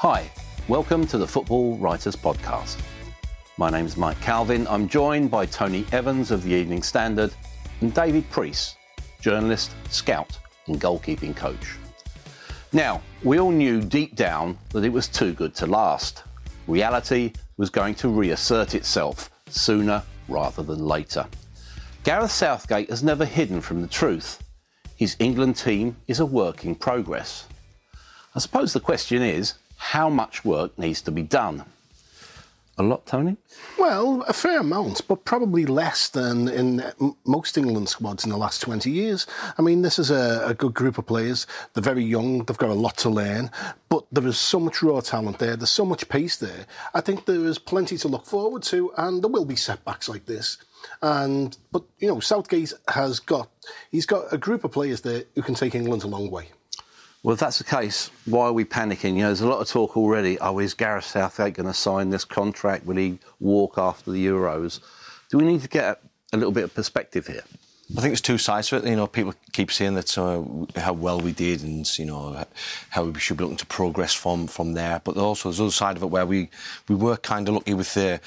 Hi, welcome to the Football Writers Podcast. My name is Mike Calvin. I'm joined by Tony Evans of the Evening Standard and David Preece, journalist, scout, and goalkeeping coach. Now, we all knew deep down that it was too good to last. Reality was going to reassert itself sooner rather than later. Gareth Southgate has never hidden from the truth. His England team is a work in progress. I suppose the question is how much work needs to be done? A lot, Tony? Well, a fair amount, but probably less than in most England squads in the last 20 years. I mean, this is a, a, good group of players. They're very young, they've got a lot to learn, but there is so much raw talent there, there's so much pace there. I think there is plenty to look forward to, and there will be setbacks like this. And but you know, Southgate has got he's got a group of players there who can take England a long way. Well, if that's the case, why are we panicking? You know, there's a lot of talk already. Oh, is Gareth Southgate going to sign this contract? Will he walk after the Euros? Do we need to get a little bit of perspective here? I think there's two sides to it. You know, people keep saying that uh, how well we did, and you know how we should be looking to progress from from there. But also there's the other side of it where we we were kind of lucky with the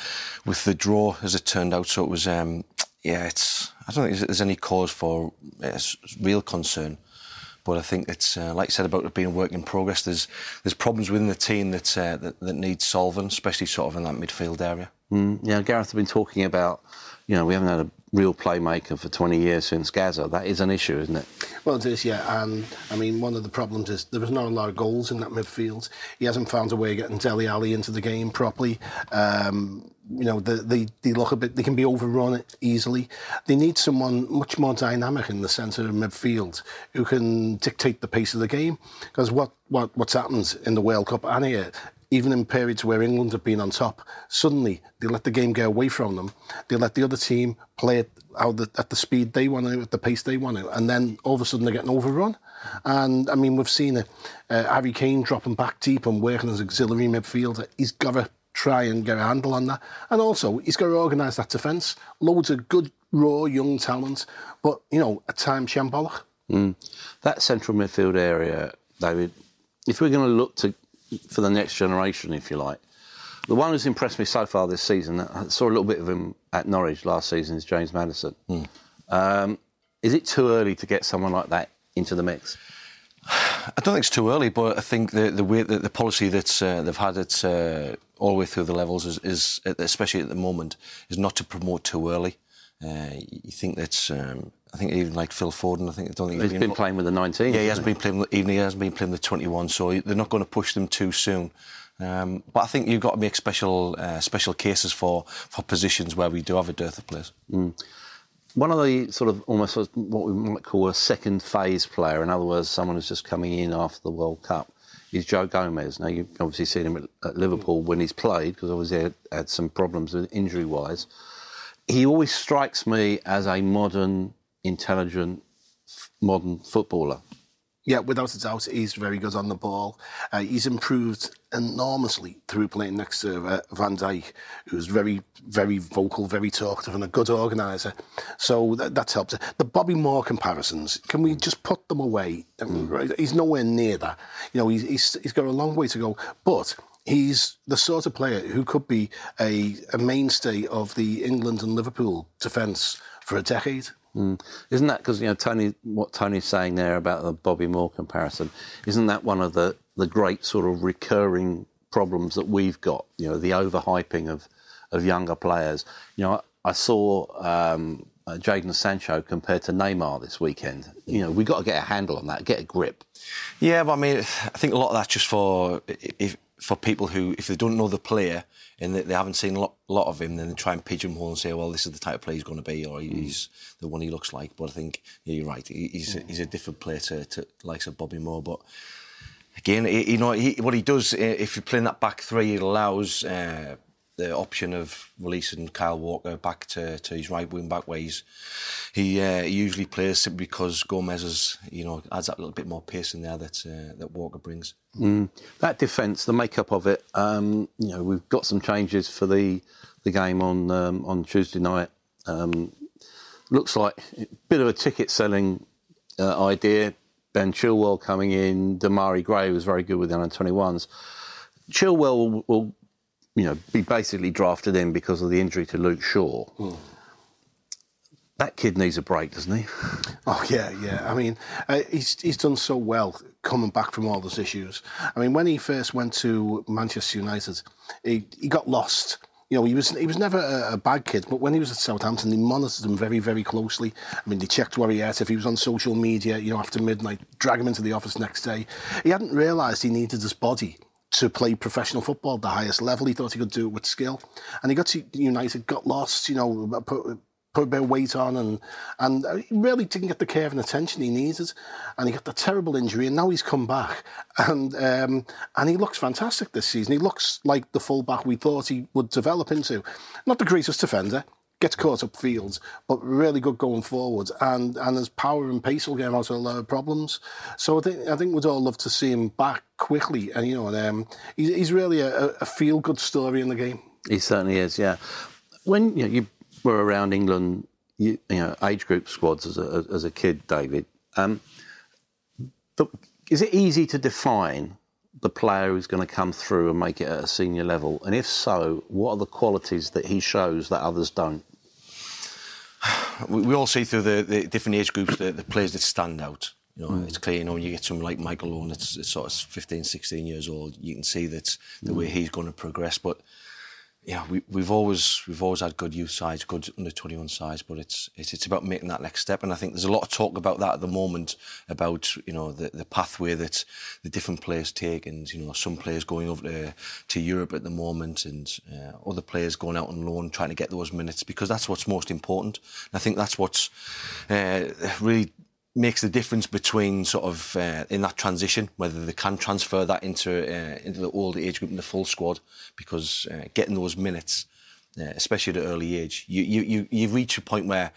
with the draw as it turned out. So it was, um, yeah, it's I don't think there's any cause for uh, real concern. But I think it's uh, like I said about it being a work in progress. There's there's problems within the team that uh, that, that need solving, especially sort of in that midfield area. Mm, yeah, Gareth has been talking about. You know, we haven't had a real playmaker for 20 years since Gazza. That is an issue, isn't it? Well, it is, yeah. And I mean, one of the problems is there was not a lot of goals in that midfield. He hasn't found a way of getting Dele Alli into the game properly. Um, you know, they, they, they look a bit, they can be overrun easily. They need someone much more dynamic in the centre of midfield who can dictate the pace of the game. Because what, what, what's happened in the World Cup and here, even in periods where England have been on top, suddenly they let the game get away from them. They let the other team play it out at the speed they want to, at the pace they want to, and then all of a sudden they're getting overrun. And I mean, we've seen it. Uh, Harry Kane dropping back deep and working as auxiliary midfielder. He's got to try and get a handle on that. And also, he's got to organise that defence. Loads of good, raw, young talent, but, you know, at times shambolic. Mm. That central midfield area, David, if we're going to look to for the next generation, if you like, the one who's impressed me so far this season, I saw a little bit of him at Norwich last season, is James Maddison. Mm. Um, is it too early to get someone like that into the mix? I don't think it's too early, but I think the the way the, the policy that uh, they've had it uh, all the way through the levels is, is, especially at the moment, is not to promote too early. Uh, you think that's um, I think even like Phil Foden, I think I don't think he's been, been playing with the 19. Yeah, he hasn't been playing. Even he hasn't been playing with the 21, so they're not going to push them too soon. Um, but I think you've got to make special uh, special cases for for positions where we do have a dearth of players. Mm. One of the sort of almost what we might call a second phase player, in other words, someone who's just coming in after the World Cup, is Joe Gomez. Now, you've obviously seen him at, at Liverpool when he's played, because obviously he had, had some problems with injury wise. He always strikes me as a modern, intelligent, modern footballer. Yeah, without a doubt, he's very good on the ball. Uh, he's improved enormously through playing next to uh, Van Dijk, who's very, very vocal, very talkative, and a good organiser. So that, that's helped. The Bobby Moore comparisons, can we just put them away? Mm. He's nowhere near that. You know, he's, he's, he's got a long way to go. But he's the sort of player who could be a, a mainstay of the England and Liverpool defence for a decade. Mm. Isn't that because you know Tony? What Tony's saying there about the Bobby Moore comparison? Isn't that one of the the great sort of recurring problems that we've got? You know, the overhyping of of younger players. You know, I, I saw. Um, uh, Jadon Sancho compared to Neymar this weekend. You know, we've got to get a handle on that, get a grip. Yeah, but I mean, I think a lot of that's just for if, for people who, if they don't know the player and they, haven't seen a lot, lot, of him, then they try and pigeonhole and say, well, this is the type of player he's going to be, or he's mm. the one he looks like. But I think yeah, you're right. He's, mm. he's a different player to, to likes of Bobby Moore. But again, you know, he, what he does, if you're playing that back three, it allows uh, the option of releasing Kyle Walker back to, to his right wing back ways. He, uh, he usually plays simply because Gomez is, you know, adds that little bit more pace in there that uh, that Walker brings. Mm. That defence, the makeup of it, um, you know, we've got some changes for the the game on um, on Tuesday night. Um, looks like a bit of a ticket selling uh, idea. Ben Chilwell coming in, Demarai Gray was very good with the under 21s. Chilwell will, will you know, be basically drafted in because of the injury to Luke Shaw. Mm. That kid needs a break, doesn't he? Oh yeah, yeah. I mean, uh, he's he's done so well coming back from all those issues. I mean, when he first went to Manchester United, he he got lost. You know, he was he was never a, a, bad kid, but when he was at Southampton, they monitored him very, very closely. I mean, they checked where he at. If he was on social media, you know, after midnight, drag him into the office next day. He hadn't realised he needed his body to play professional football at the highest level. He thought he could do it with skill. And he got to United, got lost, you know, put, put a bit of weight on and and really didn't get the care and attention he needed. And he got the terrible injury and now he's come back. And um, and he looks fantastic this season. He looks like the fullback we thought he would develop into. Not the greatest defender, gets caught up fields, but really good going forward. And and his power and pace will get him out of a lot of problems. So I think I think we'd all love to see him back quickly. And you know, and, um, he's, he's really a, a feel good story in the game. He certainly is. Yeah. When you, know, you were around England, you, you, know, age group squads as a as a kid, David. Um, but is it easy to define the player who's going to come through and make it at a senior level? And if so, what are the qualities that he shows that others don't? We, we all see through the, the different age groups the, the players that stand out. You know, mm. it's clear, you know, when you get someone like Michael Owen that's, that's sort of 15, 16 years old, you can see that the mm. way he's going to progress. But yeah, we, we've always we've always had good youth sides, good under twenty one sides, but it's, it's it's about making that next step. And I think there's a lot of talk about that at the moment about you know the, the pathway that the different players take, and you know some players going over to, to Europe at the moment, and uh, other players going out on loan trying to get those minutes because that's what's most important. And I think that's what's uh, really makes the difference between sort of uh, in that transition whether they can transfer that into uh, into the older age group and the full squad because uh, getting those minutes uh, especially at an early age you you you you've reached a point where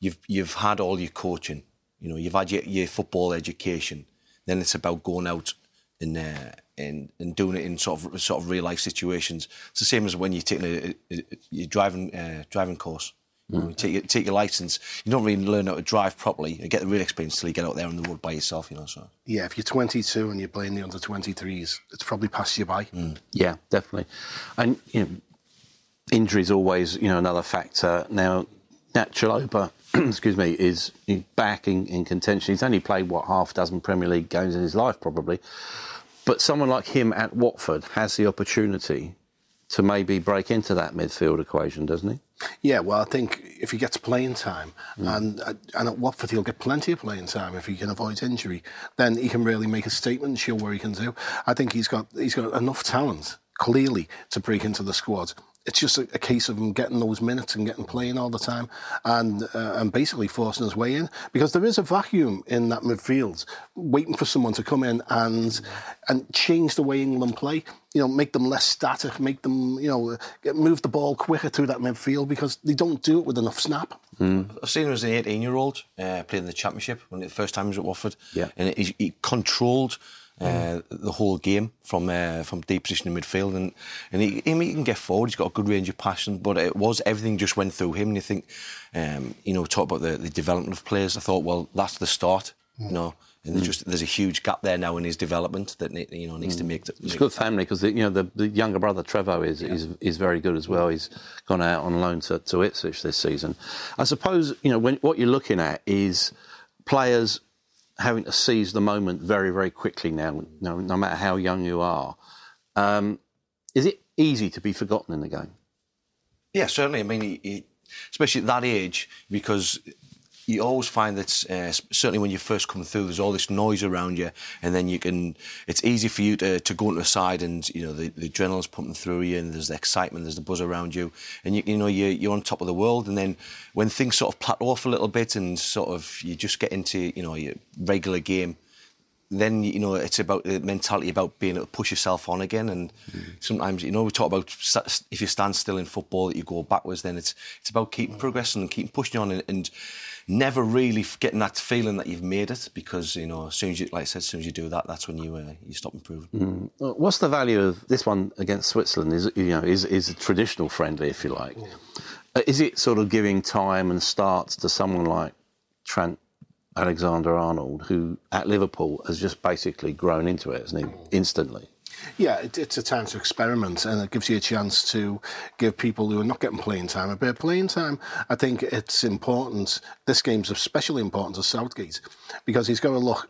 you've you've had all your coaching you know you've had your, your football education then it's about going out and uh, and and doing it in sort of sort of real life situations. It's the same as when you're taking a, a, a driving uh, driving course Mm. You take, your, take your license, you don't really learn how to drive properly and get the real experience until you get out there on the road by yourself, you know. So yeah, if you're 22 and you're playing the under 23s, it's probably passed you by. Mm. Yeah, definitely. And you know, injuries always you know another factor. Now, Nat Chalobah, excuse me, is back in, in contention. He's only played what half dozen Premier League games in his life, probably. But someone like him at Watford has the opportunity to maybe break into that midfield equation, doesn't he? Yeah, well, I think if he gets playing time, mm. and and at Watford he'll get plenty of playing time if he can avoid injury, then he can really make a statement and show where he can do. I think he's got he's got enough talent clearly to break into the squad it's just a, a, case of him getting those minutes and getting playing all the time and uh, and basically forcing his way in because there is a vacuum in that midfield waiting for someone to come in and and change the way England play you know make them less static make them you know get, move the ball quicker through that midfield because they don't do it with enough snap mm. I've seen him as an 18 year old uh, playing the championship when the first time he was at Watford yeah. and he, he controlled uh, the whole game from uh, from deep position in midfield, and and he, he can get forward. He's got a good range of passion, but it was everything just went through him. And you think, um, you know, talk about the, the development of players. I thought, well, that's the start. You know, and there's just there's a huge gap there now in his development that you know needs to make. It's a good family because you know the, the younger brother Trevoh is, is is very good as well. He's gone out on loan to, to Ipswich this season. I suppose you know when what you're looking at is players having to seize the moment very very quickly now. No, no matter how young you are, um, is it easy to be forgotten in the game? Yeah, certainly. I mean, especially at that age, because you always find that uh, certainly when you first come through, there's all this noise around you, and then you can. It's easy for you to, to go into a side, and you know the, the adrenaline's pumping through you, and there's the excitement, there's the buzz around you, and you, you know you're, you're on top of the world. And then when things sort of plateau off a little bit, and sort of you just get into you know your regular game, then you know it's about the mentality about being able to push yourself on again. And mm. sometimes you know we talk about if you stand still in football that you go backwards. Then it's it's about keeping progressing and keeping pushing on and, and never really getting that feeling that you've made it because you know as soon as you like I said as soon as you do that that's when you uh, you stop improving. Mm. What's the value of this one against Switzerland? Is you know is is a traditional friendly if you like. Yeah. Uh, is it sort of giving time and starts to someone like Trent Alexander Arnold, who at Liverpool has just basically grown into it, hasn't he? Instantly. Yeah, it, it's a time to experiment, and it gives you a chance to give people who are not getting playing time a bit of playing time. I think it's important. This game's especially important to Southgate because he's going to look.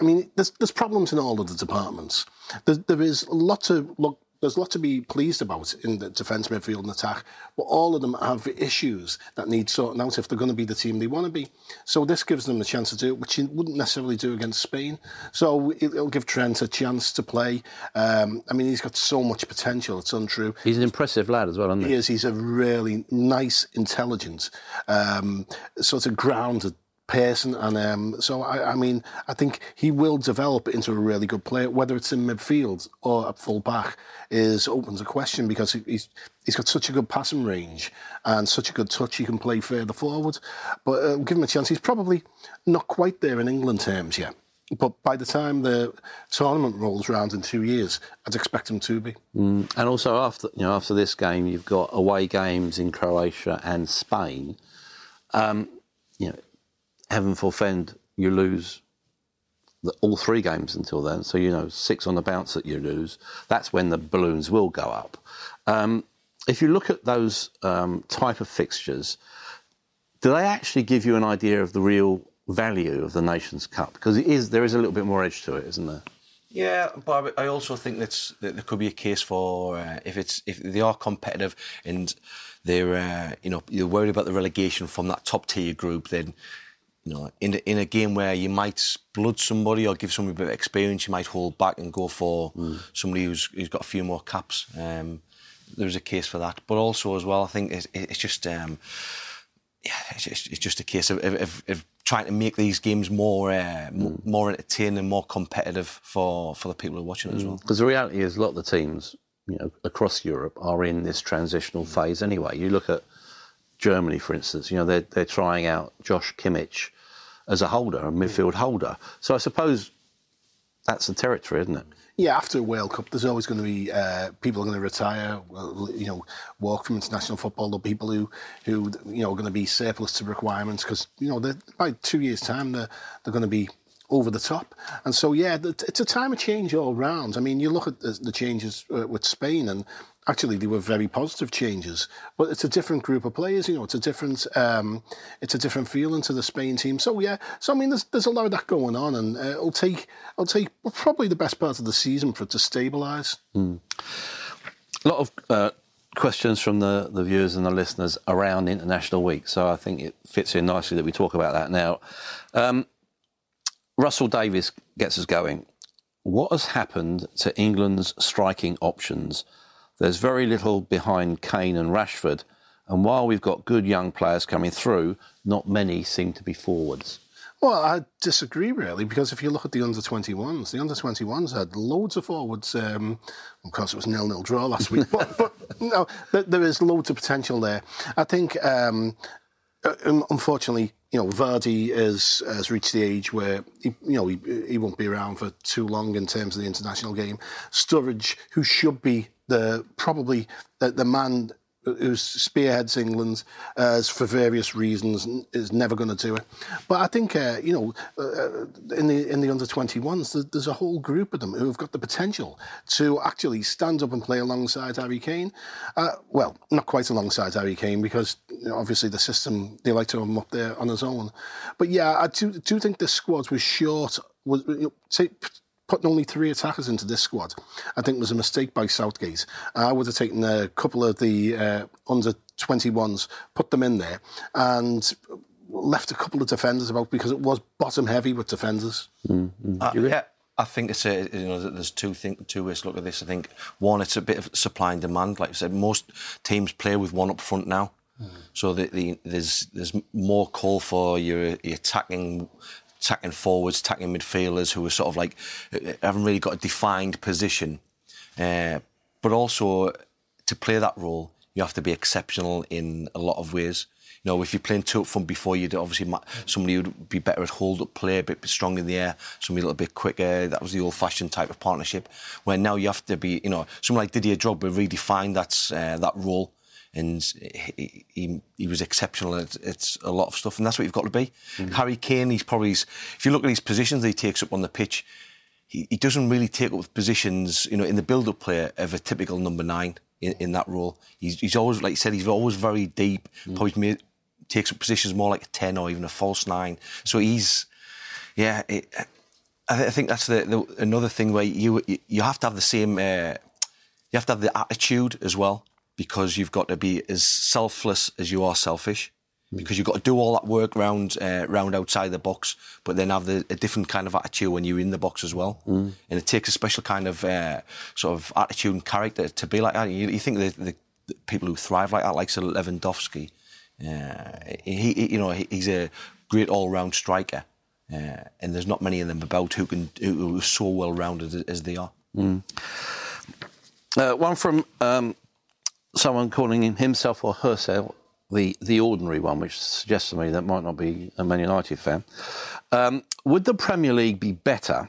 I mean, there's, there's problems in all of the departments. There, there is a lot to look there's a lot to be pleased about in the defence, midfield, and attack, but all of them have issues that need sorting out if they're going to be the team they want to be. So this gives them a chance to do it, which you wouldn't necessarily do against Spain. So it'll give Trent a chance to play. Um, I mean, he's got so much potential; it's untrue. He's an impressive lad as well, isn't he? He is. He's a really nice, intelligent, um, sort of grounded person. And um, so, I, I, mean, I think he will develop into a really good player. Whether it's in midfield or at full back is opens a question because he's he's got such a good passing range and such a good touch. He can play further forward, but uh, give him a chance. He's probably not quite there in England terms yet. But by the time the tournament rolls around in two years, I'd expect him to be. Mm. And also after you know after this game, you've got away games in Croatia and Spain. Um, you know, heaven forfend, you lose the, all three games until then. So, you know, six on the bounce that you lose, that's when the balloons will go up. Um, if you look at those um, type of fixtures, do they actually give you an idea of the real value of the Nations Cup? Because it is, there is a little bit more edge to it, isn't there? Yeah, but I also think that's, that there could be a case for uh, if it's if they are competitive and they're uh, you know you're worried about the relegation from that top tier group, then you know, in a, in a game where you might blood somebody or give somebody a bit of experience, you might hold back and go for mm. somebody who's, who's got a few more caps. Um, there's a case for that, but also as well, I think it's, it's just um, yeah, it's, it's, just a case of, of, of, trying to make these games more uh, mm. more entertaining, more competitive for, for the people who are watching mm. as well. Because the reality is, a lot of the teams, you know, across Europe are in this transitional phase anyway. You look at Germany, for instance, you know, they're, they're trying out Josh Kimmich as a holder, a midfield holder. So I suppose that's the territory, isn't it? Yeah, after a World Cup, there's always going to be uh, people are going to retire, you know, walk from international football. The people who, who you know, are going to be surplus to requirements because you know, by two years' time, they're they're going to be over the top. And so, yeah, it's a time of change all round. I mean, you look at the changes uh, with Spain, and actually they were very positive changes but it's a different group of players you know it's a different um, it's a different feeling to the Spain team. So yeah so I mean there's, there's a lot of that going on and uh, it'll take it'll take probably the best part of the season for it to stabilise mm. a lot of uh, questions from the, the viewers and the listeners around International Week so I think it fits in nicely that we talk about that now. Um, Russell Davis gets us going. What has happened to England's striking options there's very little behind Kane and Rashford. And while we've got good young players coming through, not many seem to be forwards. Well, I disagree really because if you look at the under 21s, the under 21s had loads of forwards. Um, of course, it was nil nil draw last week, but, but no, there is loads of potential there. I think, um, uh, unfortunately, you know, Vardy has has reached the age where he, you know he, he won't be around for too long in terms of the international game. Sturridge, who should be the probably the, the man who spearheads England uh, for various reasons is never going to do it. But I think uh, you know uh, in the in the under 21s there's a whole group of them who have got the potential to actually stand up and play alongside Harry Kane. Uh, well, not quite alongside Harry Kane because you know, obviously the system they like to have him up there on his own. But yeah, I do, do think the squad was short. Was you know, putting only three attackers into this squad, I think was a mistake by Southgate. I would have taken a couple of the uh, under 21s, put them in there, and left a couple of defenders about because it was bottom heavy with defenders. Mm-hmm. Uh, yeah. I think it's a you know there's two thing, two ways to look at this. I think one, it's a bit of supply and demand. Like I said, most teams play with one up front now, mm. so the, the, there's there's more call for your, your attacking attacking forwards, attacking midfielders who are sort of like uh, haven't really got a defined position. Uh, but also to play that role, you have to be exceptional in a lot of ways. You know, if you're playing two up front before, you'd obviously somebody would be better at hold up play, a bit strong in the air, somebody a little bit quicker. That was the old-fashioned type of partnership. Where now you have to be, you know, someone like Didier Drogba redefined that uh, that role and he, he, he was exceptional at, at, a lot of stuff, and that's what you've got to be. Mm. Harry Kane, he's probably, if you look at his positions that he takes up on the pitch, he, he doesn't really take up positions, you know, in the build-up player of a typical number nine in, in that role. He's, he's, always, like you said, he's always very deep. Mm. Probably made, takes up positions more like a ten or even a false nine. So he's, yeah. It, I think that's the, the, another thing where you you have to have the same. Uh, you have to have the attitude as well because you've got to be as selfless as you are selfish. Because you've got to do all that work round uh, round outside the box, but then have the, a different kind of attitude when you're in the box as well. Mm. And it takes a special kind of uh, sort of attitude and character to be like that. You, you think the, the, the, people who thrive like that, like Sir Lewandowski, uh, he, he, you know, he, he's a great all-round striker, uh, and there's not many of them about who can who are so well-rounded as, as they are. Mm. Uh, one from um, someone calling himself or herself the, the ordinary one, which suggests to me that might not be a Man United fan. Um, would the Premier League be better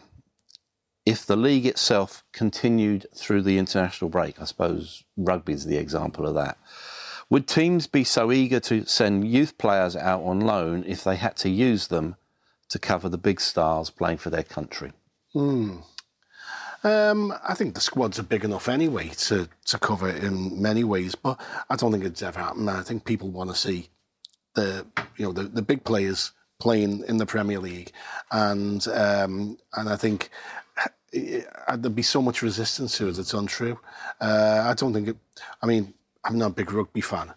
if the league itself continued through the international break? I suppose rugby is the example of that. Would teams be so eager to send youth players out on loan if they had to use them to cover the big stars playing for their country? Hmm. Um, I think the squads are big enough anyway to, to cover it in many ways, but I don't think it's ever happened. I think people want to see the you know the, the big players playing in the Premier League, and um, and I think there'd be so much resistance to it. It's untrue. Uh, I don't think it. I mean, I'm not a big rugby fan,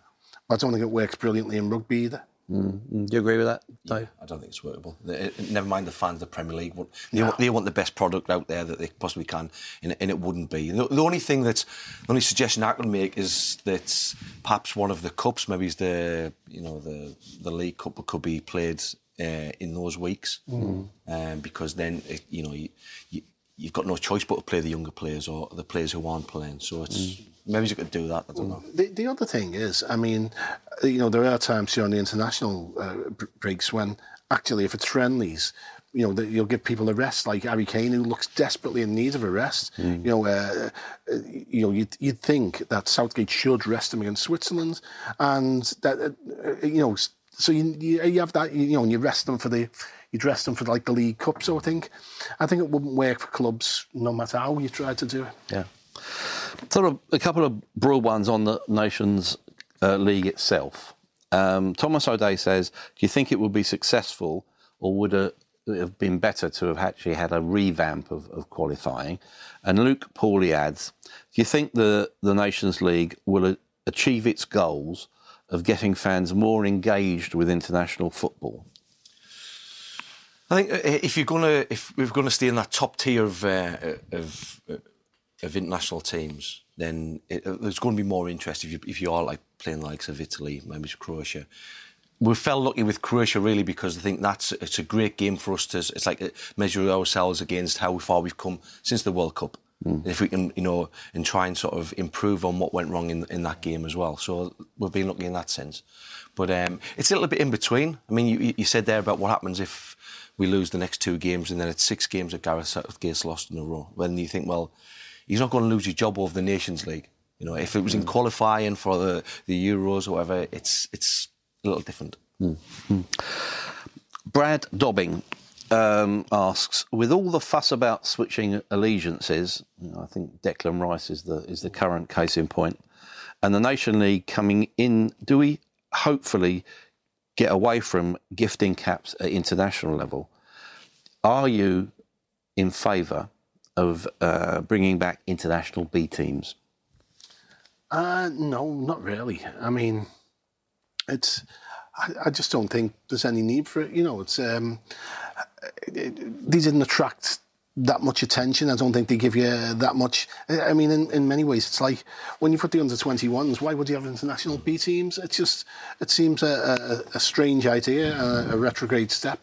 but I don't think it works brilliantly in rugby either. Mm. Do you agree with that? Yeah, I don't think it's workable. Never mind the fans the Premier League. They, no. want, they want the best product out there that they possibly can, and, and it wouldn't be. The, the, only thing that's, the only suggestion I can make is that perhaps one of the cups, maybe is the, you know, the the League Cup could be played uh, in those weeks, mm. um, because then, it, you know, you, you, you've got no choice but to play the younger players or the players who aren't playing. So it's. Mm maybe you could do that. I don't know. The, the other thing is, I mean, you know, there are times here on the international uh, breaks when actually, if it's friendlies, you know, you'll give people a rest, like Harry Kane, who looks desperately in need of a rest. Mm. You know, uh, uh, you know, you'd, you'd think that Southgate should rest him against Switzerland, and that uh, uh you know, so you, you have that, you know, and you rest them for the you dress them for like the League Cup. So I think, I think it wouldn't work for clubs no matter how you try to do it. Yeah. Sort of a couple of broad ones on the Nations uh, League itself. Um, Thomas O'Day says, "Do you think it would be successful, or would it have been better to have actually had a revamp of, of qualifying?" And Luke Pauly adds, "Do you think the the Nations League will achieve its goals of getting fans more engaged with international football?" I think uh, if you're gonna if we're gonna stay in that top tier of uh, of of international teams, then it, uh, there's going to be more interest if you if you are like playing likes of Italy, maybe Croatia. We felt lucky with Croatia really because I think that's it's a great game for us to it's like uh, measure ourselves against how far we've come since the World Cup. Mm. If we can, you know, and try and sort of improve on what went wrong in in that game as well. So we've been lucky in that sense. But um, it's a little bit in between. I mean, you, you said there about what happens if we lose the next two games and then it's six games that Gareth Southgate's lost in a row. When you think, well, he's not going to lose his job over the Nations League. You know, if it was in mm. qualifying for the, the Euros or whatever, it's it's a little different. Mm. Mm. Brad Dobbing um, asks, with all the fuss about switching allegiances, you know, I think Declan Rice is the is the current case in point, and the Nation League coming in, do we hopefully get away from gifting caps at international level? Are you in favour of uh, bringing back international B teams? Uh, no, not really. I mean, it's. I, I just don't think there's any need for it. You know, it's. Um, it, it, these didn't attract that much attention. I don't think they give you that much. I mean, in, in many ways, it's like when you put the under 21s, why would you have international B teams? It just it seems a, a, a strange idea, a, a retrograde step.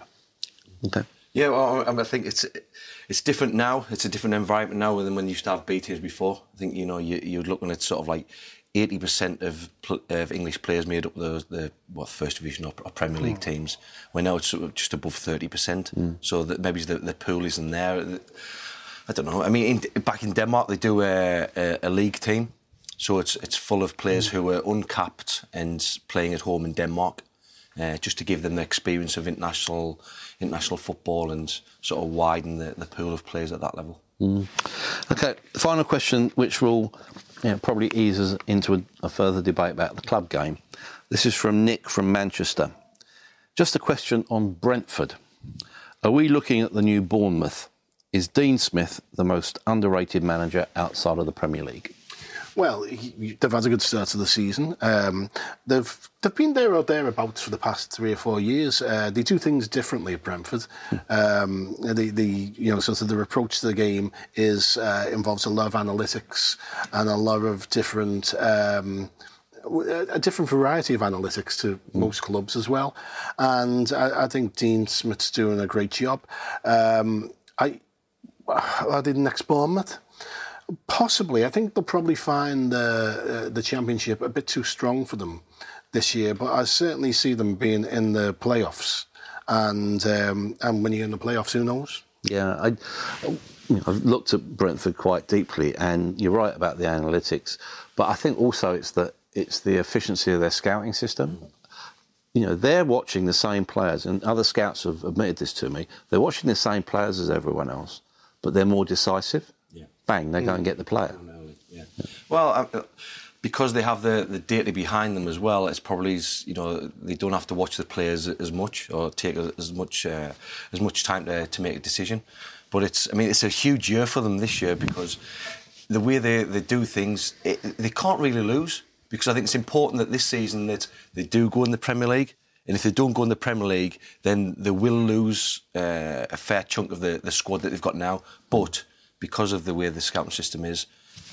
Okay. Yeah, well, I, I think it's it's different now. It's a different environment now than when you used to have B teams before. I think you know you, you're looking at sort of like eighty percent of of English players made up the the what first division or, or Premier League hmm. teams. When now it's sort of just above thirty percent. Hmm. So that maybe the, the pool isn't there. I don't know. I mean, in, back in Denmark they do a, a, a league team, so it's it's full of players hmm. who are uncapped and playing at home in Denmark. Uh, just to give them the experience of international international football and sort of widen the, the pool of players at that level. Okay, final question, which will you know, probably ease us into a, a further debate about the club game. This is from Nick from Manchester. Just a question on Brentford. Are we looking at the new Bournemouth? Is Dean Smith the most underrated manager outside of the Premier League? Well, he, they've had a good start to the season. Um, they've they've been there or thereabouts for the past three or four years. Uh, they do things differently at Brentford. Um, the the you know sort of their approach to the game is uh, involves a lot of analytics and a lot of different. Um, a different variety of analytics to most clubs as well, and I, I think Dean Smith's doing a great job. Um, I I did next Bournemouth. Possibly, I think they'll probably find the uh, the championship a bit too strong for them this year. But I certainly see them being in the playoffs, and um, and when you're in the playoffs, who knows? Yeah, I, you know, I've looked at Brentford quite deeply, and you're right about the analytics, but I think also it's the it's the efficiency of their scouting system. You know, they're watching the same players, and other scouts have admitted this to me. They're watching the same players as everyone else, but they're more decisive. Bang, they go and get the player. Yeah. Well, uh, because they have the, the data behind them as well, it's probably you know they don't have to watch the players as much or take as much uh, as much time to, to make a decision. But it's I mean it's a huge year for them this year because the way they, they do things, it, they can't really lose because I think it's important that this season that they do go in the Premier League. And if they don't go in the Premier League, then they will lose uh, a fair chunk of the, the squad that they've got now. But because of the way the scouting system is,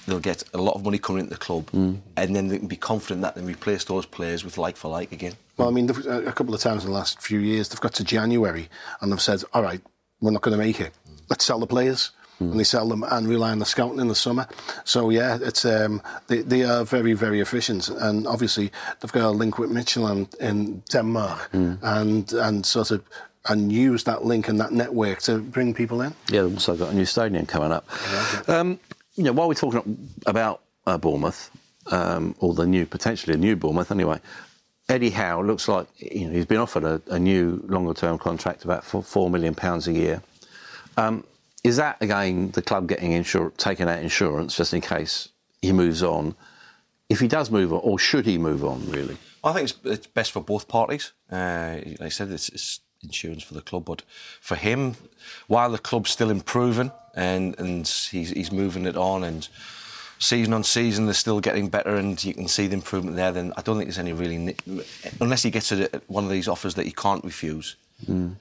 they'll get a lot of money coming into the club, mm. and then they can be confident that they replace those players with like for like again. Well, I mean, a uh, a couple of times in the last few years, they've got to January and they've said, all right, we're not going to make it. Let's sell the players. Mm. And they sell them and rely on the scouting in the summer. So, yeah, it's um, they, they are very, very efficient. And obviously, they've got a link with Midtjylland in Denmark mm. and, and sort of and use that link and that network to bring people in. Yeah, they've also got a new stadium coming up. Um, you know, while we're talking about uh, Bournemouth, um, or the new, potentially a new Bournemouth anyway, Eddie Howe looks like you know, he's been offered a, a new longer term contract, about four, four million pounds a year. Um, is that again the club getting insur- taking out insurance just in case he moves on? If he does move on, or should he move on, really? I think it's, it's best for both parties. Uh, like I said, it's, it's insurance for the club, but for him, while the club's still improving and and he's, he's moving it on and season on season they're still getting better and you can see the improvement there, then I don't think there's any really unless he gets a, one of these offers that he can't refuse.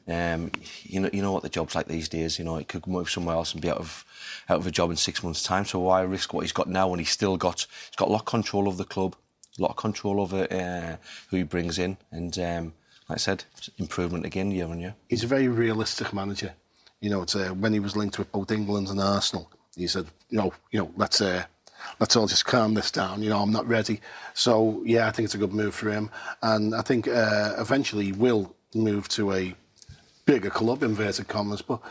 Um, you know, you know what the job's like these days. You know, it could move somewhere else and be out of out of a job in six months' time. So why risk what he's got now when he's still got he's got a lot of control of the club, a lot of control over uh, who he brings in, and um, like I said, improvement again year on year. he's a very realistic manager. You know, it's, uh, when he was linked with both England and Arsenal, he said, you know, you know, let's uh, let's all just calm this down. You know, I'm not ready. So yeah, I think it's a good move for him, and I think uh, eventually he will move to a bigger club, inverted commas, but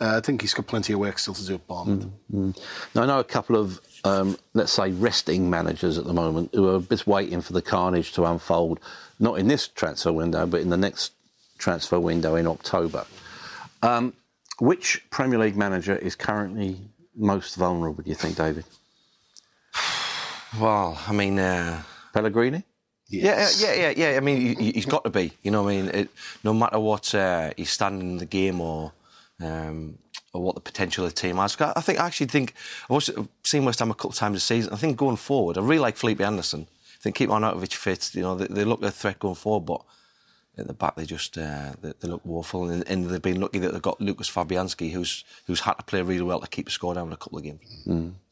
uh, I think he's got plenty of work still to do at Bournemouth. Now, I know a couple of, um, let's say, resting managers at the moment who are just waiting for the carnage to unfold, not in this transfer window, but in the next transfer window in October. Um, which Premier League manager is currently most vulnerable, do you think, David? Well, I mean, uh, Pellegrini? Yes. yeah, yeah, yeah, yeah. I mean, he, he's got to be. You know, what I mean, it, no matter what uh, he's standing in the game or um, or what the potential of the team has. I think I actually think I've also seen West Ham a couple of times this season. I think going forward, I really like Felipe Anderson. I think keep Arnautovic fit. You know, they, they look a threat going forward, but at the back they just uh, they, they look woeful, and, and they've been lucky that they've got Lucas Fabianski, who's who's had to play really well to keep the score down in a couple of games.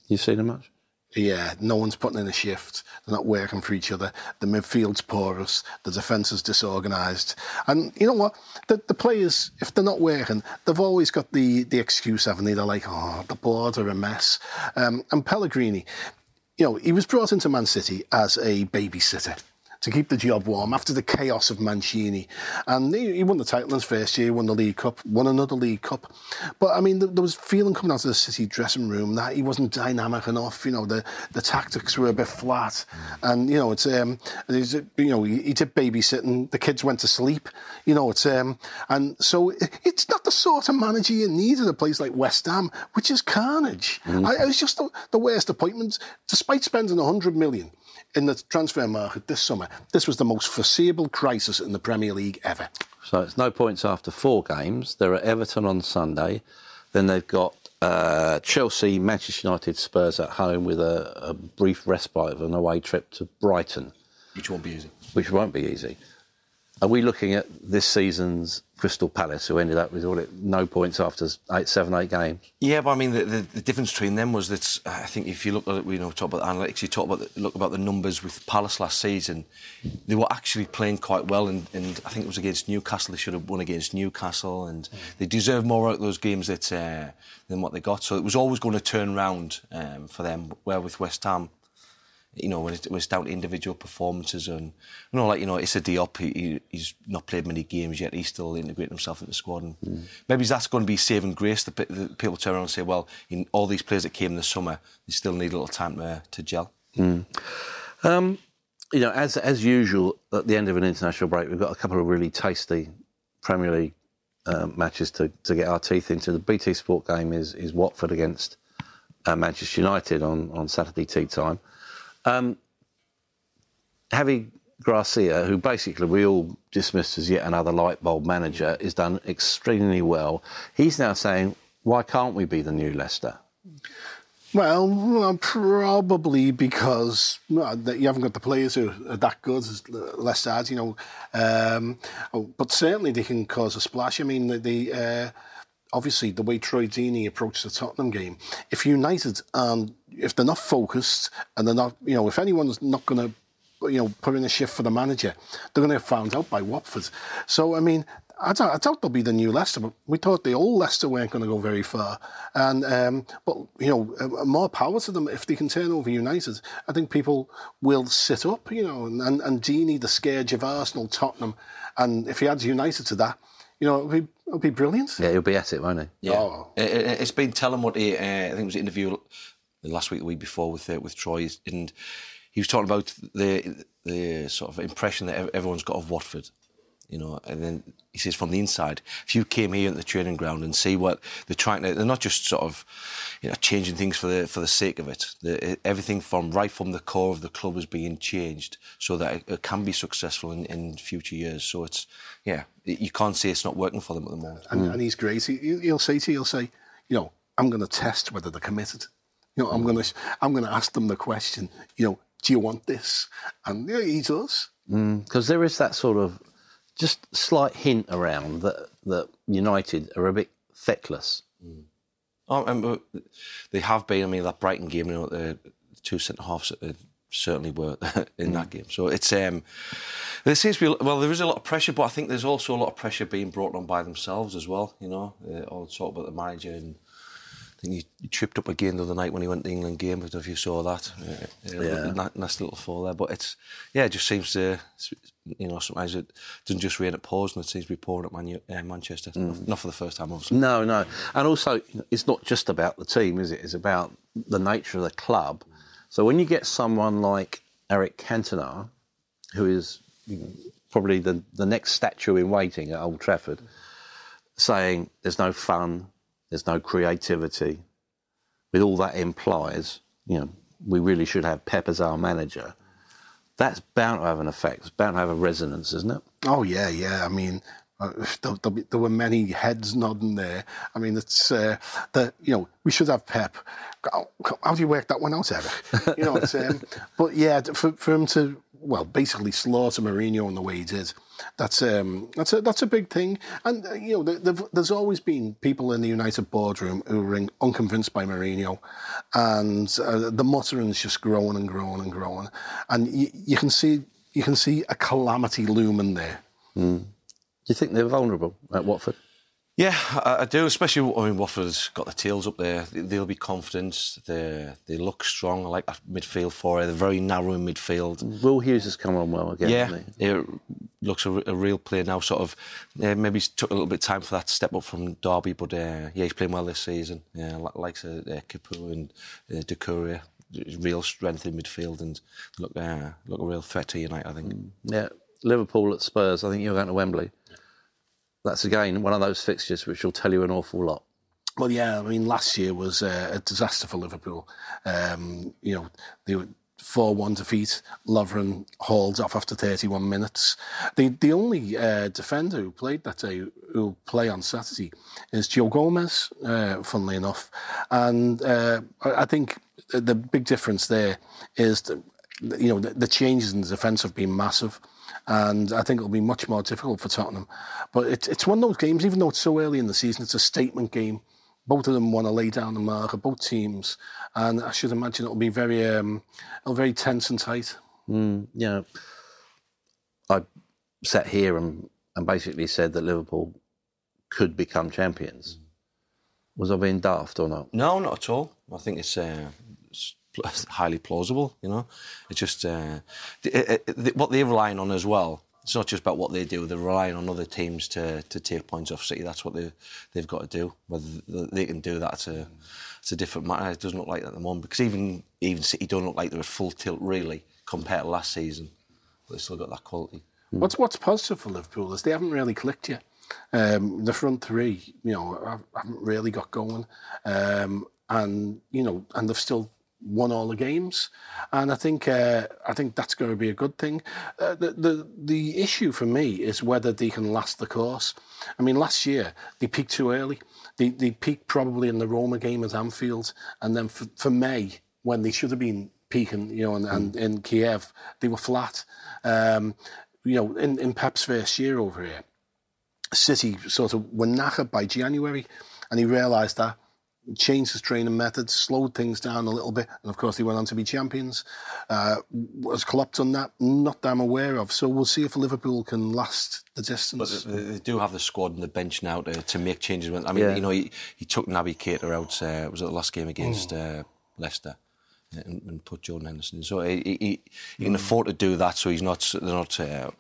You seen him much? Yeah, no one's putting in a shift. They're not working for each other. The midfield's porous. The defence is disorganised. And you know what? The, the players, if they're not working, they've always got the, the excuse, haven't they? They're like, oh, the boards are a mess. Um, and Pellegrini, you know, he was brought into Man City as a babysitter to keep the job warm after the chaos of Mancini. And he, he won the title in his first year, won the League Cup, won another League Cup. But I mean, there, there was feeling coming out of the City dressing room that he wasn't dynamic enough. You know, the, the tactics were a bit flat. And, you know, it's, um, it's, you know, he, he did babysitting, the kids went to sleep. You know, it's, um, and so it, it's not the sort of manager you need at a place like West Ham, which is carnage. I, it was just the, the worst appointment, despite spending 100 million in the transfer market this summer, this was the most foreseeable crisis in the Premier League ever. So it's no points after four games. They're at Everton on Sunday. Then they've got uh, Chelsea, Manchester United, Spurs at home with a, a brief respite of an away trip to Brighton, Which won't be easy. which won't be easy. Are we looking at this season's Crystal Palace, who ended up with all it, no points after eight, seven, eight games? Yeah, but I mean, the, the, the difference between them was that I think if you look at you know talk about the analytics, you talk about the, look about the numbers with Palace last season, they were actually playing quite well, and, and I think it was against Newcastle. They should have won against Newcastle, and they deserve more out of those games that uh, than what they got. So it was always going to turn round um, for them. Where with West Ham, you know, when it was down to individual performances and, you know, like, you know, Issa Diop, he, he, he's not played many games yet. He's still integrating himself into the squad. And maybe that's going to be saving grace. The, the people turn around and say, well, in all these players that came this summer, they still need a little time to, to gel. Um, you know, as as usual, at the end of an international break, we've got a couple of really tasty Premier League um, matches to, to get our teeth into. The BT Sport game is is Watford against uh, Manchester United on, on Saturday tea time. Um, Javi Gracia, who basically we all dismissed as yet another light bulb manager, is done extremely well. He's now saying, why can't we be the new Leicester? Well, probably because you haven't got the players who are that good as Leicester you know. Um, oh, but certainly they can cause a splash. I mean, the, the uh, obviously the way Troy Deeney approached the Tottenham game. If United, um, if they're not focused and they're not, you know, if anyone's not going to you know, put in a shift for the manager, they're going to get found out by Watford. So, I mean, I doubt, I doubt they'll be the new Leicester, but we thought the old Leicester weren't going to go very far. And um, but you know, uh, more power to them if they can turn over United. I think people will sit up, you know, and and, and Deeney, the scourge of Arsenal, Tottenham, and if he adds United to that, you know, it'll be, it'll be brilliant. Yeah, he'll be at it, won't he? Yeah, Oh. It, it, it's been telling what he, uh, I think it was an interview last week, the week before with uh, with Troy, and he was talking about the the sort of impression that everyone's got of Watford. You know, and then he says from the inside, if you came here at the training ground and see what they're trying to, they're not just sort of, you know, changing things for the for the sake of it. The, everything from right from the core of the club is being changed so that it, it can be successful in, in future years. So it's, yeah, you can't say it's not working for them at the moment. and, mm. and he's great. He, he'll say to you, he'll say, you know, I'm going to test whether they're committed. You know, I'm mm. going to, I'm going to ask them the question. You know, do you want this? And yeah, he does. Mm, because there is that sort of just slight hint around that that United are a bit feckless. Oh, and, uh, they have been. I mean, that Brighton game, you know, the two centre halves uh, certainly were in that game. So it's um, there seems to be well, there is a lot of pressure, but I think there's also a lot of pressure being brought on by themselves as well. You know, uh, all talk about the manager and I think he, he tripped up again the other night when he went to the England game. I don't know if you saw that. Uh, Yeah. Nice, nice little fall there. But it's, yeah, it just seems to, you know, sometimes it doesn't just rain at pause and it seems to be pouring at Manu- uh, Manchester. Not for the first time, obviously. No, no. And also, it's not just about the team, is it? It's about the nature of the club. So when you get someone like Eric Cantona, who is probably the, the next statue in waiting at Old Trafford, saying there's no fun, there's no creativity, with all that implies, you know, we really should have Pep as our manager. That's bound to have an effect. It's bound to have a resonance, isn't it? Oh yeah, yeah. I mean, uh, there, there, there were many heads nodding there. I mean, it's uh, the you know we should have Pep. How, how do you work that one out, Eric? You know, it's, um, but yeah, for, for him to well basically slaughter Mourinho in the way he did, that's um, that's a that's a big thing. And uh, you know, there, there- there's always been people in the United boardroom who in- unconvinced by Mourinho, and uh, the muttering's just growing and growing and growing, and you, you can see you can see a calamity looming there. Do you think they're vulnerable at Watford? Yeah, I, I do. Especially, I mean, Watford's got the tails up there. They- They'll be confident. They they look strong. I like that midfield for it, They're very narrow in midfield. Will Hughes has come on well again. Yeah, he? it looks a, a real player now. Sort of, uh, maybe took a little bit of time for that step up from Derby, but uh, yeah, he's playing well this season. Yeah, likes uh, uh, and uh, Doucouré. Real strength in midfield and look uh, look a real threat to United. I think. Yeah, Liverpool at Spurs. I think you're going to Wembley. That's again one of those fixtures which will tell you an awful lot. Well, yeah, I mean, last year was uh, a disaster for Liverpool. Um, you know, they were 4 1 defeat. Lovren hauled off after 31 minutes. The the only uh, defender who played that day, who will play on Saturday, is Joe Gomez, uh, funnily enough. And uh, I I think the big difference there is that, you know, the, the changes in the defence have been massive. And I think it'll be much more difficult for Tottenham. But it, it's one of those games, even though it's so early in the season, it's a statement game. Both of them want to lay down the marker, both teams. And I should imagine it'll be very, um, it'll be very tense and tight. You know, I sat here and, and basically said that Liverpool could become champions. Was I being daft or not? No, not at all. I think it's, uh, it's pl- highly plausible. You know, it's just uh, it, it, what they're relying on as well. It's not just about what they do; they're relying on other teams to, to take points off City. That's what they they've got to do. Whether they can do that, it's a it's a different matter. It doesn't look like that at the moment because even even City don't look like they're at full tilt really compared to last season. But they've still got that quality. What's what's positive for Liverpool is they haven't really clicked yet. Um, the front three, you know, have- haven't really got going, um, and you know, and they've still won all the games, and I think uh, I think that's going to be a good thing. Uh, the, the the issue for me is whether they can last the course. I mean, last year they peaked too early. They they peaked probably in the Roma game at Anfield, and then for, for May when they should have been peaking, you know, and, and in Kiev they were flat. Um, you know, in, in Pep's first year over here, City sort of were knackered by January, and he realised that, changed his training methods, slowed things down a little bit, and of course they went on to be champions. Uh, was Klopp done that? Not that I'm aware of. So we'll see if Liverpool can last the distance. But they, they do have the squad and the bench now to, to make changes. I mean, Yeah. you know, he, he took Naby Keita out. Uh, was it the last game against uh, Leicester? And, and put Jordan Henderson in. So he, he, he he can afford to do that. So he's not they're not uh,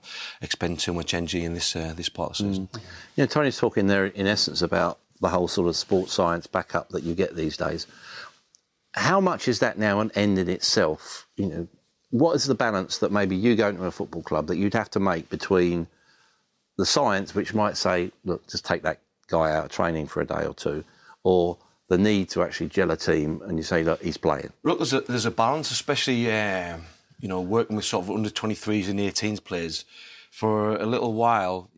expending too much energy in this uh, this part of the season. You know, Tony's talking there in essence about the whole sort of sports science backup that you get these days. How much is that now an end in itself? You know, what is the balance that maybe you go into a football club that you'd have to make between the science, which might say, look, just take that guy out of training for a day or two, or the need to actually gel a team and you say, look, he's playing. Look, there's a, there's a balance, especially uh, you know working with sort of under 23s and 18s players. For a little while,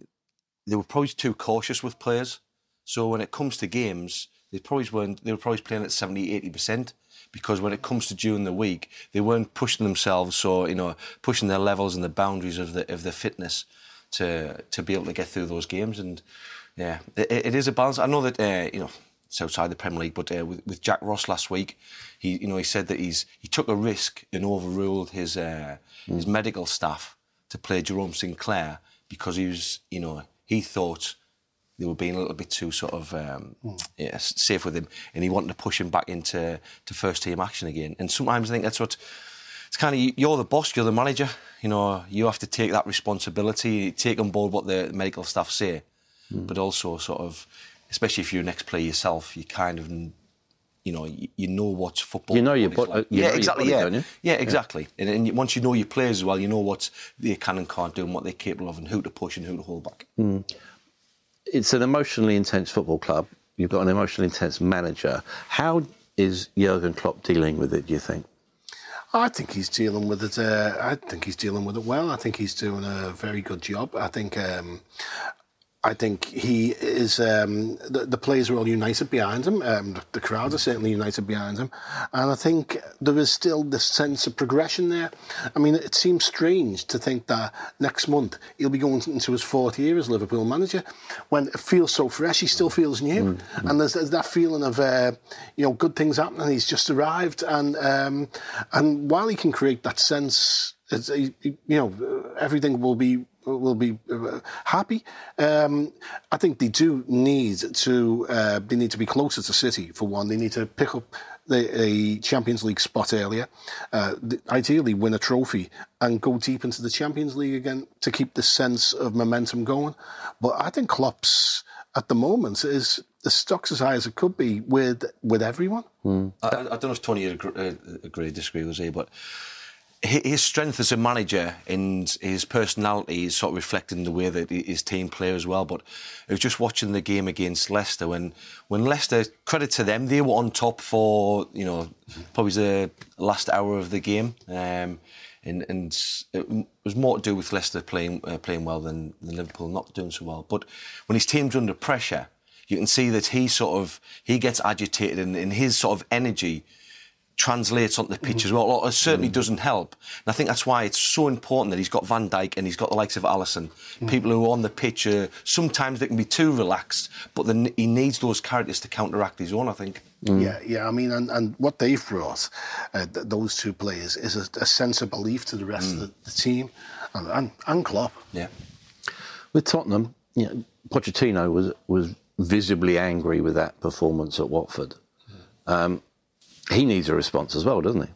they were probably too cautious with players. So when it comes to games, they probably weren't. They were probably playing at 70, 80 percent. Because when it comes to during the week, they weren't pushing themselves, so you know, pushing their levels and the boundaries of the of their fitness to to be able to get through those games. And yeah, it, it is a balance. I know that uh, you know it's outside the Premier League, but uh, with, with Jack Ross last week, he you know he said that he's he took a risk and overruled his uh, his medical staff to play Jerome Sinclair because he was you know he thought they were being a little bit too sort of um, Mm. yeah, safe with him, and he wanted to push him back into to first team action again. And sometimes I think that's what it's kind of you're the boss, you're the manager. You know, you have to take that responsibility, take on board what the medical staff say, Mm. but also sort of, especially if you're an ex-player yourself, you kind of. You know, you, know what's football. You know your what it's bo- like. uh, you yeah, exactly. body, yeah, don't you? yeah, exactly. And, and once you know your players as well, you know what they can and can't do and what they're capable of, and who to push and who to hold back. It's an emotionally intense football club. You've got an emotionally intense manager. How is Jurgen Klopp dealing with it? Do you think? I think he's dealing with it. Uh, I think he's dealing with it well. I think he's doing a very good job. I think. Um, I think he is. Um, the, the players are all united behind him. Um, the, the crowd are certainly united behind him, and I think there is still this sense of progression there. I mean, it seems strange to think that next month he'll be going into his fourth year as Liverpool manager, when it feels so fresh. He still feels new, and there's, there's that feeling of uh, you know good things happening. He's just arrived, and um, and while he can create that sense, it's, he- he- you know, everything will be will be uh, happy. Um, I think they do need to. Uh, they need to be closer to City for one. They need to pick up the a Champions League spot earlier. Uh, ideally, win a trophy and go deep into the Champions League again to keep the sense of momentum going. But I think Klopp's at the moment is the stock's as high as it could be with with everyone. I, I don't know if Tony agree, uh, agree disagree with me, but his strength as a manager and his personality is sort of reflected in the way that his team play as well. But I was just watching the game against Leicester when, when Leicester, credit to them, they were on top for, you know, probably the last hour of the game. Um, and, and it was more to do with Leicester playing uh, playing well than, than Liverpool not doing so well. But when his team's under pressure, you can see that he sort of he gets agitated and, and his sort of energy translates onto the pitch mm-hmm. as well. Or it certainly mm. doesn't help. And I think that's why it's so important that he's got Van Dijk and he's got the likes of Alisson. Mm. People who are on the pitch are, sometimes they can be too relaxed, but then he needs those characters to counteract his own, I think. Mm. Yeah, yeah. I mean, and, and what they've brought, uh, th- those two players, is a, a sense of belief to the rest of the, the team, and, and and Klopp. Yeah. With Tottenham, you know, Pochettino was was visibly angry with that performance at Watford. Um, he needs a response as well, doesn't he?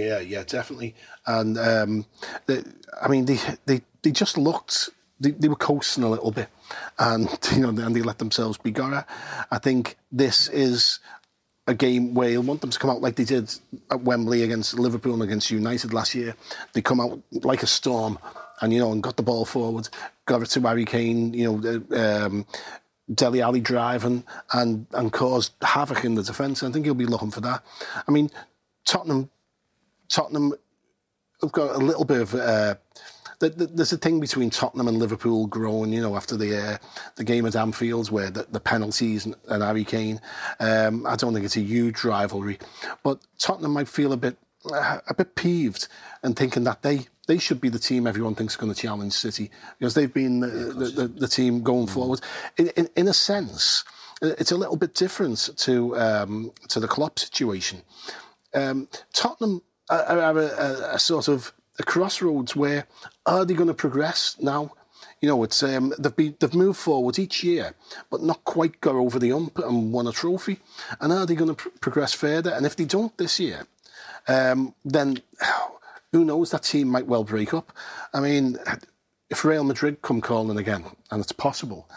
Yeah, yeah, definitely. And um, the, I mean, they they they just looked. They, they were coasting a little bit, and you know, and they let themselves be got. I think this is a game where you'll want them to come out like they did at Wembley against Liverpool and against United last year. They come out like a storm, and you know, and got the ball forward, got it to Harry Kane. You know, um, Dele Alli driving and and caused havoc in the defence. I think he'll be looking for that. I mean, Tottenham, Tottenham have got a little bit of. Uh, th- th- there's a thing between Tottenham and Liverpool growing, you know, after the uh, the game at Anfield where the, the penalties and, and Harry Kane. Um, I don't think it's a huge rivalry, but Tottenham might feel a bit uh, a bit peeved and thinking that they they should be the team everyone thinks is going to challenge City because they've been the, the, the, the team going forward. In, in, in a sense, it's a little bit different to um, to the Klopp situation. Um, Tottenham are, are a, a, a sort of a crossroads where are they going to progress now? You know, it's um, they've been, they've moved forward each year, but not quite go over the ump and won a trophy. And are they going to pr- progress further? And if they don't this year, um, then who knows? That team might well break up. I mean, if Real Madrid come calling again, and it's possible,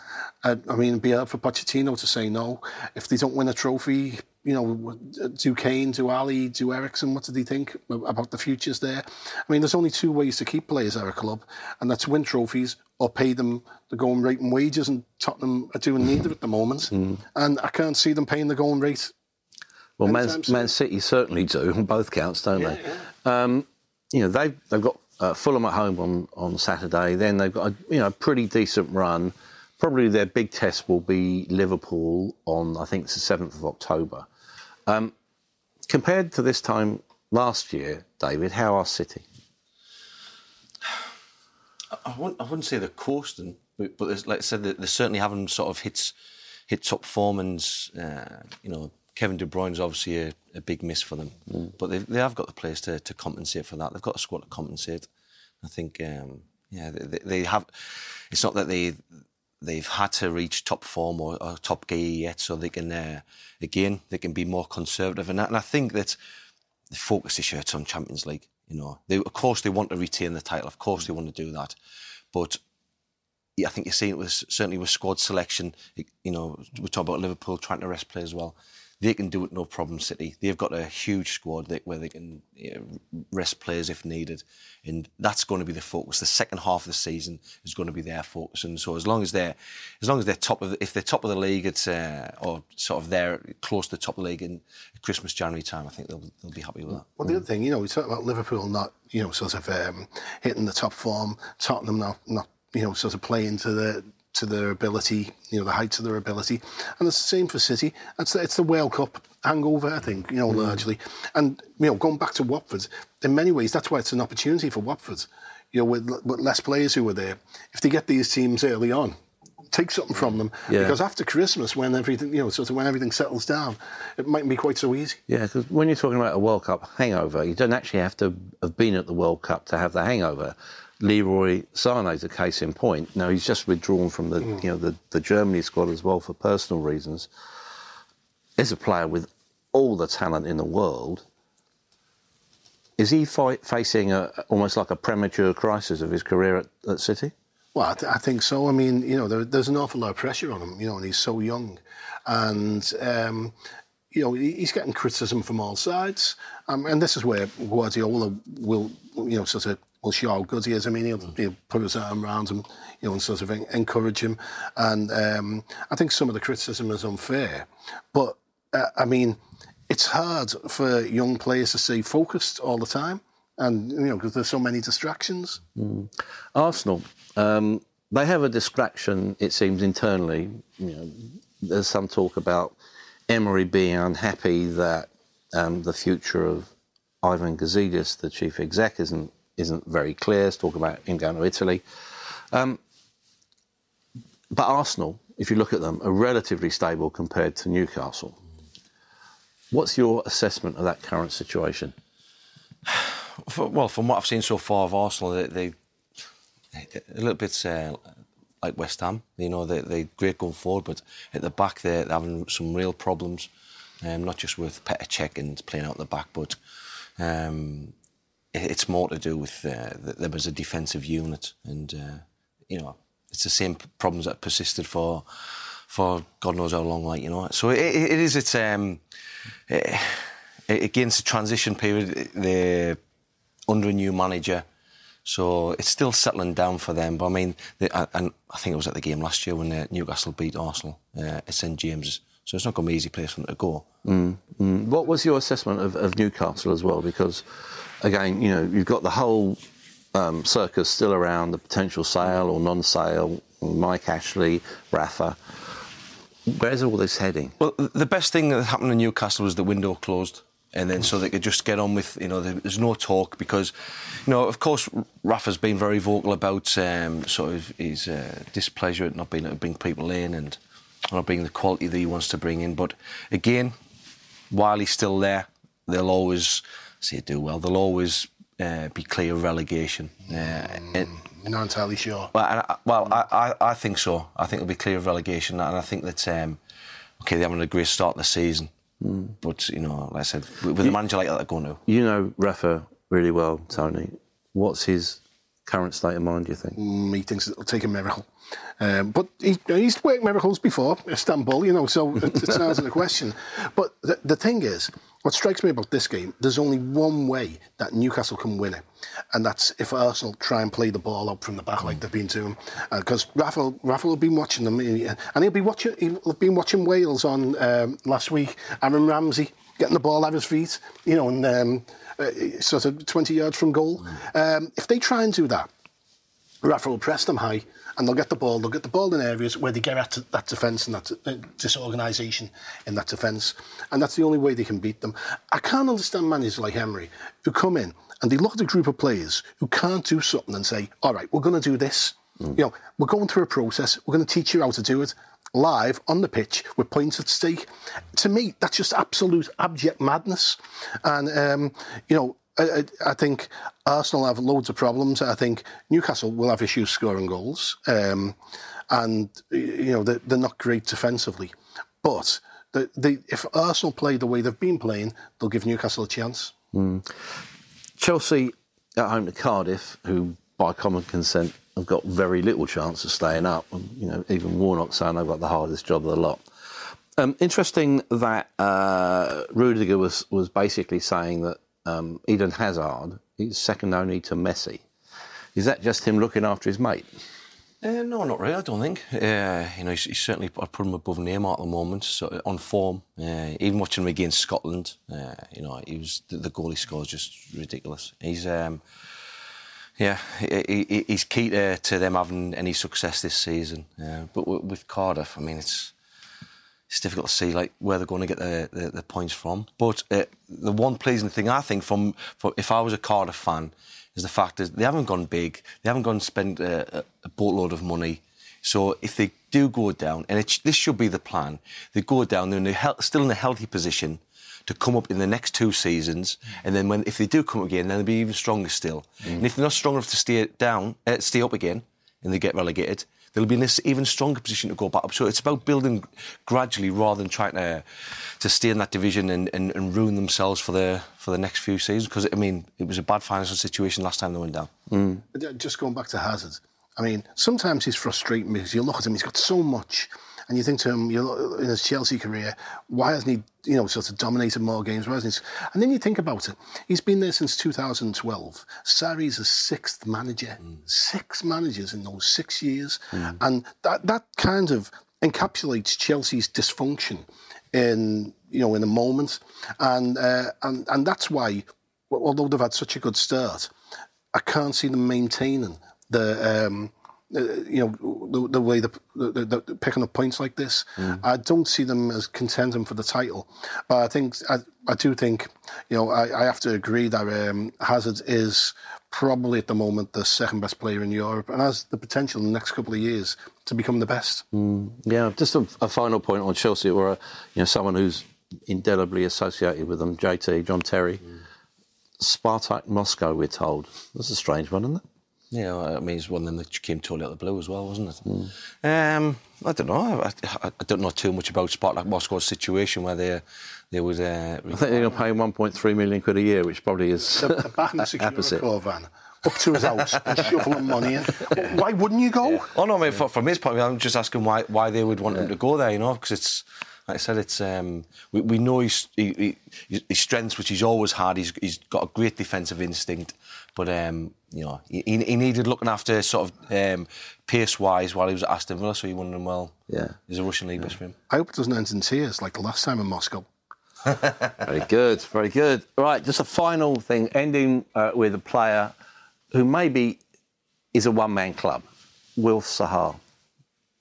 uh, I mean, it'd be hard for Pochettino to say no. If they don't win a trophy, you know, do Kane, do Alli, do Eriksen, what do they think about the futures there? I mean, there's only two ways to keep players at a club, and that's win trophies or pay them the going rate and wages, and Tottenham are doing neither at the moment. And I can't see them paying the going rate. Well, Man, Man City certainly do on both counts, don't they? Um, you know, they've they've got uh, Fulham at home on, on Saturday. Then they've got a you know pretty decent run. Probably their big test will be Liverpool on I think it's the seventh of October. Um, compared to this time last year, David, how are City? I wouldn't, I wouldn't say they're coasting, but, but like I said, they, they certainly haven't sort of hit hit top form, and uh, you know Kevin De Bruyne's obviously a, a big miss for them, but they they have got the players to, to compensate for that. They've got a squad to compensate. I think, um, yeah, they, they- have. It's not that they they've had to reach top form or, or top gear yet, so they can uh, again they can be more conservative. And, and I think that the focus this year on Champions League. You know, they, of course they want to retain the title. Of course they want to do that, but I think you're seeing it was certainly with squad selection. You know, we talk about Liverpool trying to rest players as well. They can do it no problem. City, they've got a huge squad that, where they can you know, rest players if needed, and that's going to be the focus. The second half of the season is going to be their focus, and so as long as they're as long as they're top of if they're top of the league, it's uh, or sort of they're close to the top of the league in Christmas January time, I think they'll they'll be happy with that. Well, the other thing, you know, we talk about Liverpool not you know sort of um, hitting the top form, Tottenham not not you know sort of playing to the to their ability, you know, the heights of their ability. And it's the same for City. It's the, it's the World Cup hangover, I think, you know, mm. largely. And, you know, going back to Watford, in many ways, that's why it's an opportunity for Watford. You know, with, with less players who are there, if they get these teams early on, take something from them yeah. because after Christmas, when everything you know, sort of when everything settles down, it mightn't be quite so easy. Yeah, because when you're talking about a World Cup hangover, you don't actually have to have been at the World Cup to have the hangover. Leroy Sané is a case in point. Now he's just withdrawn from the mm. you know the, the Germany squad as well for personal reasons. Is a player with all the talent in the world. Is he fight, facing a, almost like a premature crisis of his career at, at City? Well, I, th- I, think so. I mean, you know, there, there's an awful lot of pressure on him, you know, and he's so young. And, um, you know, he's getting criticism from all sides. Um, and this is where Guardiola will, you know, sort of will show how good he is. I mean, he'll, he'll put his arm around him, you know, and sort of encourage him. And um, I think some of the criticism is unfair. But, uh, I mean, it's hard for young players to stay focused all the time. And, you know, because there's so many distractions. Mm. Arsenal, um, they have a distraction, it seems, internally. You know, there's some talk about Emery being unhappy that um, the future of Ivan Gazidis, the chief exec, isn't isn't very clear. It's talk about him going to Italy. Um, but Arsenal, if you look at them, are relatively stable compared to Newcastle. What's your assessment of that current situation? well, from what I've seen so far of Arsenal, they, they a little bit uh, like West Ham. You know, they, they're great going forward, but at the back they're, they're having some real problems. Um, not just with Petr Cech and playing out the back, but um, it's more to do with uh, them as a defensive unit, and uh, you know it's the same problems that persisted for for God knows how long, like you know. So it, it is. It's um, it, against the transition period. They're under a new manager, so it's still settling down for them. But I mean, they, and I think it was at the game last year when uh, Newcastle beat Arsenal uh, at St James's. So it's not going to be an easy place for them to go. Mm, mm. What was your assessment of, of Newcastle as well? Because again, you know, you've got the whole um, circus still around the potential sale or non-sale. Mike Ashley, Rafa. Where's all this heading? Well, the best thing that happened in Newcastle was the window closed. And then so they could just get on with, you know, there's no talk because, you know, of course, Rafa's been very vocal about um, sort of his uh, displeasure at not being able to bring people in and not being the quality that he wants to bring in. But again, while he's still there, they'll always say do well. They'll always uh, be clear of relegation. Uh, mm, You're not entirely sure. Well, I, well, I, I, I, think so. I think they'll be clear of relegation, and I think that um, okay, they're having a great start the season. Mm. But you know, like I said, with you, a manager like that, they're going to. You know Rafa really well, Tony. What's his current state of mind? Do you think? Mm, he thinks it'll take him a miracle. Um, but he, he's worked miracles before, Istanbul, you know, so it, it's not a question. But the, the thing is, what strikes me about this game, there's only one way that Newcastle can win it, and that's if Arsenal try and play the ball up from the back like they've been doing. Because uh, Rafa, Rafa will be watching them, and he'll be watching. He'll been watching Wales on um, last week. Aaron Ramsey getting the ball at his feet, you know, and um, uh, sort of 20 yards from goal. Um, if they try and do that, Rafa will press them high and they'll get the ball. They'll get the ball in areas where they get at that defence and that uh, disorganisation in that defence, and that's the only way they can beat them. I can't understand managers like Emery who come in and they look at a group of players who can't do something and say, "All right, we're going to do this." Mm. You know, we're going through a process. We're going to teach you how to do it live on the pitch with points at stake. To me, that's just absolute abject madness. And um, you know, I, I, think Arsenal have loads of problems. I think Newcastle will have issues scoring goals. Um, and you know they're, they're not great defensively, but they, they, if Arsenal play the way they've been playing, they'll give Newcastle a chance. Chelsea at home to Cardiff, who by common consent have got very little chance of staying up. You know, even Warnock saying they've got the hardest job of the lot. Um, interesting that uh, Rudiger was was basically saying that um, Eden Hazard is second only to Messi. Is that just him looking after his mate? Uh, no, not really. I don't think. Uh, you know, he's, he's certainly I put him above Neymar at the moment, so on form. Uh, even watching him against Scotland, uh, you know, he was the, the goal he scores just ridiculous. He's, um, yeah, he, he, he's key to, to them having any success this season. Uh, but with Cardiff, I mean, it's it's difficult to see like where they're going to get the, the, the points from. But uh, the one pleasing thing I think from, from if I was a Cardiff fan is the fact that they haven't gone big, they haven't gone and spent a, a boatload of money. So if they do go down, and it, this should be the plan, they go down, they're in a, still in a healthy position to come up in the next two seasons, and then when if they do come up again, then they'll be even stronger still. And if they're not strong enough to stay down, uh, stay up again, and they get relegated, they'll be in this even stronger position to go back up. So it's about building gradually rather than trying to to stay in that division and, and, and ruin themselves for the for the next few seasons. Because I mean, it was a bad financial situation last time they went down. Mm. Just going back to Hazard, I mean, sometimes he's frustrating because you look at him, he's got so much, and you think to him, you know, in his Chelsea career, why hasn't he, you know, sort of dominated more games? Why hasn't he? And then you think about it, he's been there since 2012. Sarri's a sixth manager, six managers in those six years, and that that kind of encapsulates Chelsea's dysfunction in you know in a moment, and uh, and and that's why, although they've had such a good start, I can't see them maintaining the um, Uh, you know the, the way the, the, the picking up points like this. Mm. I don't see them as contending for the title, but I think I, I do think you know I, I have to agree that um, Hazard is probably at the moment the second best player in Europe and has the potential in the next couple of years to become the best. Mm. Yeah, just a, a final point on Chelsea, or a, you know someone who's indelibly associated with them, JT John Terry, mm. Spartak Moscow. We're told that's a strange one, isn't it? Yeah, well, I mean, it's one of them that came totally out of the blue as well, wasn't it? Um, I don't know. I, I, I don't know too much about Spartak Moscow's situation where they they was. Uh, I think they're going to pay 1.3 million quid a year, which probably is The, the back in opposite. van up to his house and shoveling money in. Why wouldn't you go? Oh no, I mean, from, from his point of view, I'm just asking why why they would want him to go there, you know, because it's like I said, it's um, we, we know his, he, he, his strengths, which he's always had. He's he's got a great defensive instinct, but um, you know, he, he needed looking after sort of um, pace wise while he was at Aston Villa, so he wondering well, Yeah. there's a Russian league best for him. I hope it doesn't end in tears like the last time in Moscow. Very good, very good. Right, just a final thing, ending uh, with a player who maybe is a one-man club, Wilf Zaha. What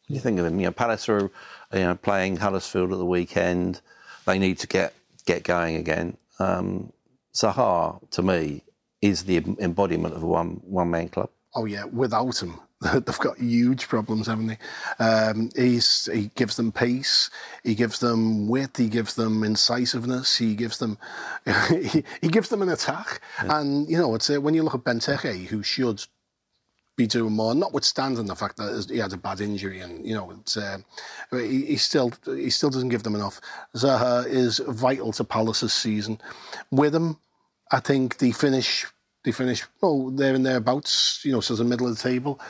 do you think of him? You know, Palace are you know, playing Huddersfield at the weekend. They need to get get going again. Um, Zaha, to me, is the embodiment of a one one-man club. Oh yeah, without him, they've got huge problems, haven't they? Um, he's he gives them pace, he gives them width, he gives them incisiveness, he gives them he, he gives them an attack. And you know, it's uh, when you look at Benteke, who should be doing more, notwithstanding the fact that he had a bad injury, and you know, it's uh, he, he still he still doesn't give them enough. Zaha is vital to Palace's season. With him, I think they finish they finish oh there and thereabouts, you know, so the middle of the table.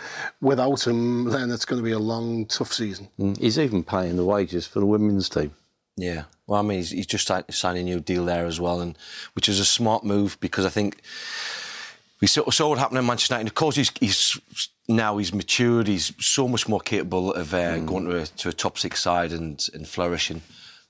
Without him, then it's going to be a long, tough season. He's even paying the wages for the women's team. Yeah. Well, I mean, he's, he's just signed, signed a new deal there as well, and which is a smart move because I think we saw, saw what happened in Manchester United. Of course, he's, he's now he's matured. He's so much more capable of uh, going to a, to a top six side and, and flourishing.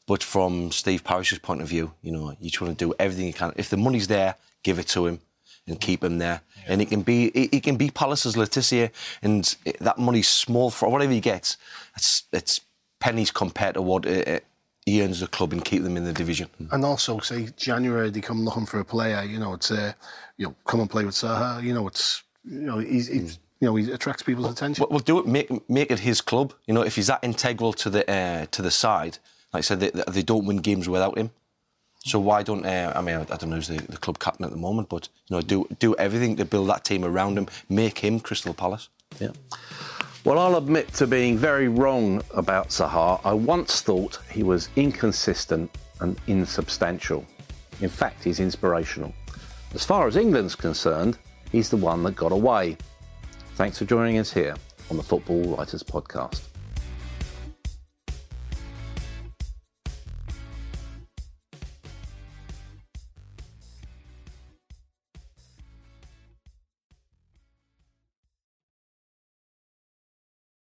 But from Steve Parish's point of view, you know, you just want to do everything you can. If the money's there, give it to him and keep him there. And it can be it, it can be Palace's Letitia, and it, that money's small for whatever he gets. It's it's pennies compared to what uh, uh, he earns the club and keep them in the division. And also, say January they come looking for a player. You know, it's uh, you know come and play with Zaha. You know, it's you know he's, he's you know he attracts people's attention. Well, we'll do it. Make make it his club. You know, if he's that integral to the uh, to the side, like I said, they, they don't win games without him. So mm. why don't uh, I mean I, I don't know who's the, the, club captain at the moment, but you know do do everything to build that team around him, make him Crystal Palace. Yeah. Well, I'll admit to being very wrong about Zaha. I once thought he was inconsistent and insubstantial. In fact, he's inspirational. As far as England's concerned, he's the one that got away. Thanks for joining us here on the Football Writers Podcast.